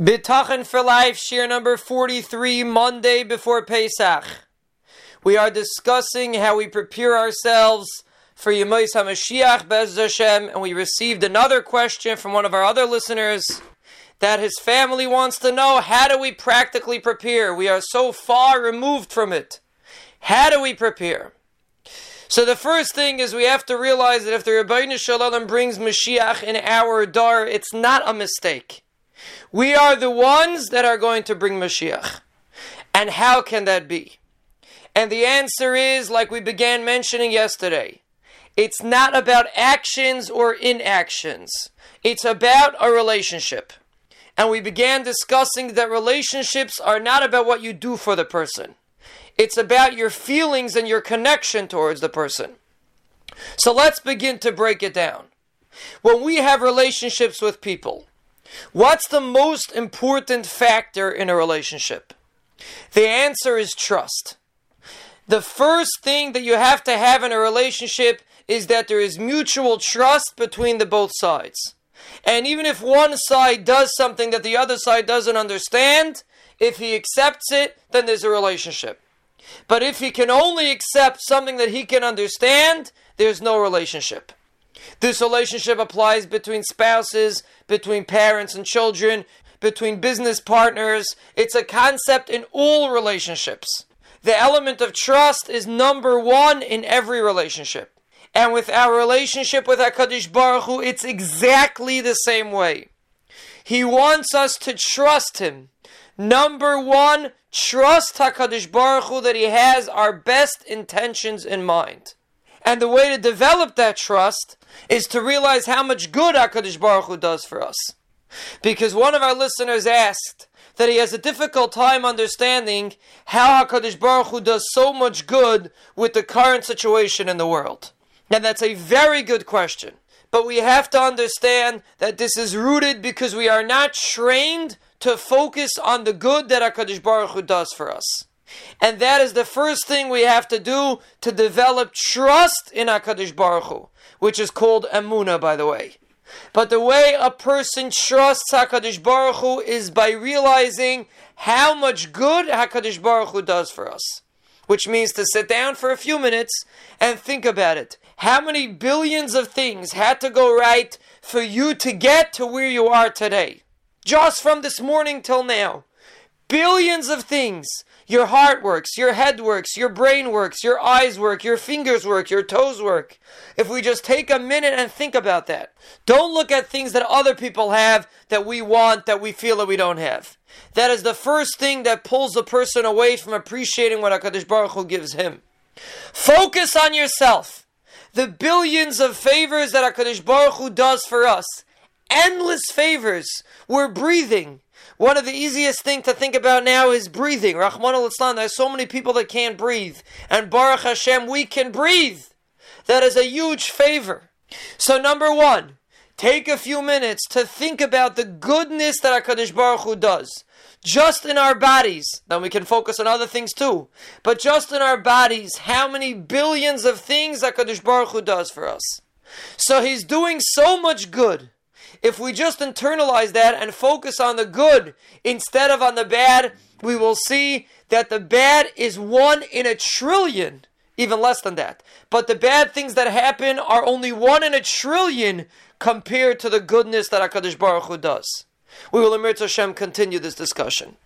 Bitachon for Life, Shiur number 43, Monday before Pesach. We are discussing how we prepare ourselves for Yemais HaMashiach, Bez Hashem, and we received another question from one of our other listeners that his family wants to know how do we practically prepare? We are so far removed from it. How do we prepare? So the first thing is we have to realize that if the Ribono Shel Olam brings Mashiach in our dor, it's not a mistake. We are the ones that are going to bring Mashiach. And how can that be? And the answer is, like we began mentioning yesterday, it's not about actions or inactions. It's about a relationship. And we began discussing that relationships are not about what you do for the person. It's about your feelings and your connection towards the person. So let's begin to break it down. When we have relationships with people, What's the most important factor in a relationship? The answer is trust. The first thing that you have to have in a relationship is that there is mutual trust between the both sides. And even if one side does something that the other side doesn't understand, if he accepts it, then there's a relationship. But if he can only accept something that he can understand, there's no relationship. This relationship applies between spouses, between parents and children, between business partners. It's a concept in all relationships. The element of trust is number one in every relationship. And with our relationship with HaKadosh Baruch Hu, it's exactly the same way. He wants us to trust Him. Number one, trust HaKadosh Baruch Hu that He has our best intentions in mind. And the way to develop that trust is to realize how much good HaKadosh Baruch Hu does for us. Because one of our listeners asked that he has a difficult time understanding how HaKadosh Baruch Hu does so much good with the current situation in the world. And that's a very good question. But we have to understand that this is rooted because we are not trained to focus on the good that HaKadosh Baruch Hu does for us. And that is the first thing we have to do to develop trust in HaKadosh Baruch Hu, which is called Emuna, by the way. But the way a person trusts HaKadosh Baruch Hu is by realizing how much good HaKadosh Baruch Hu does for us. Which means to sit down for a few minutes and think about it. How many billions of things had to go right for you to get to where you are today? Just from this morning till now. Billions of things your heart works, your head works, your brain works, your eyes work, your fingers work, your toes work. If we just take a minute and think about that. Don't look at things that other people have that we want that we feel that we don't have. That is the first thing that pulls a person away from appreciating what HaKadosh Baruch Hu gives him. Focus on yourself. The billions of favors that HaKadosh Baruch Hu does for us. Endless favors. We're breathing. One of the easiest things to think about now is breathing. Rachmana litzlan, there's so many people that can't breathe. And Baruch Hashem, we can breathe. That is a huge favor. So, number one, take a few minutes to think about the goodness that HaKadosh Baruch Hu does. Just in our bodies, then we can focus on other things too. But just in our bodies, how many billions of things HaKadosh Baruch Hu does for us. So He's doing so much good if we just internalize that and focus on the good instead of on the bad, we will see that the bad is one in a trillion, even less than that. But the bad things that happen are only one in a trillion compared to the goodness that HaKadosh Baruch Hu does. We will, Im yirtzeh Hashem, continue this discussion.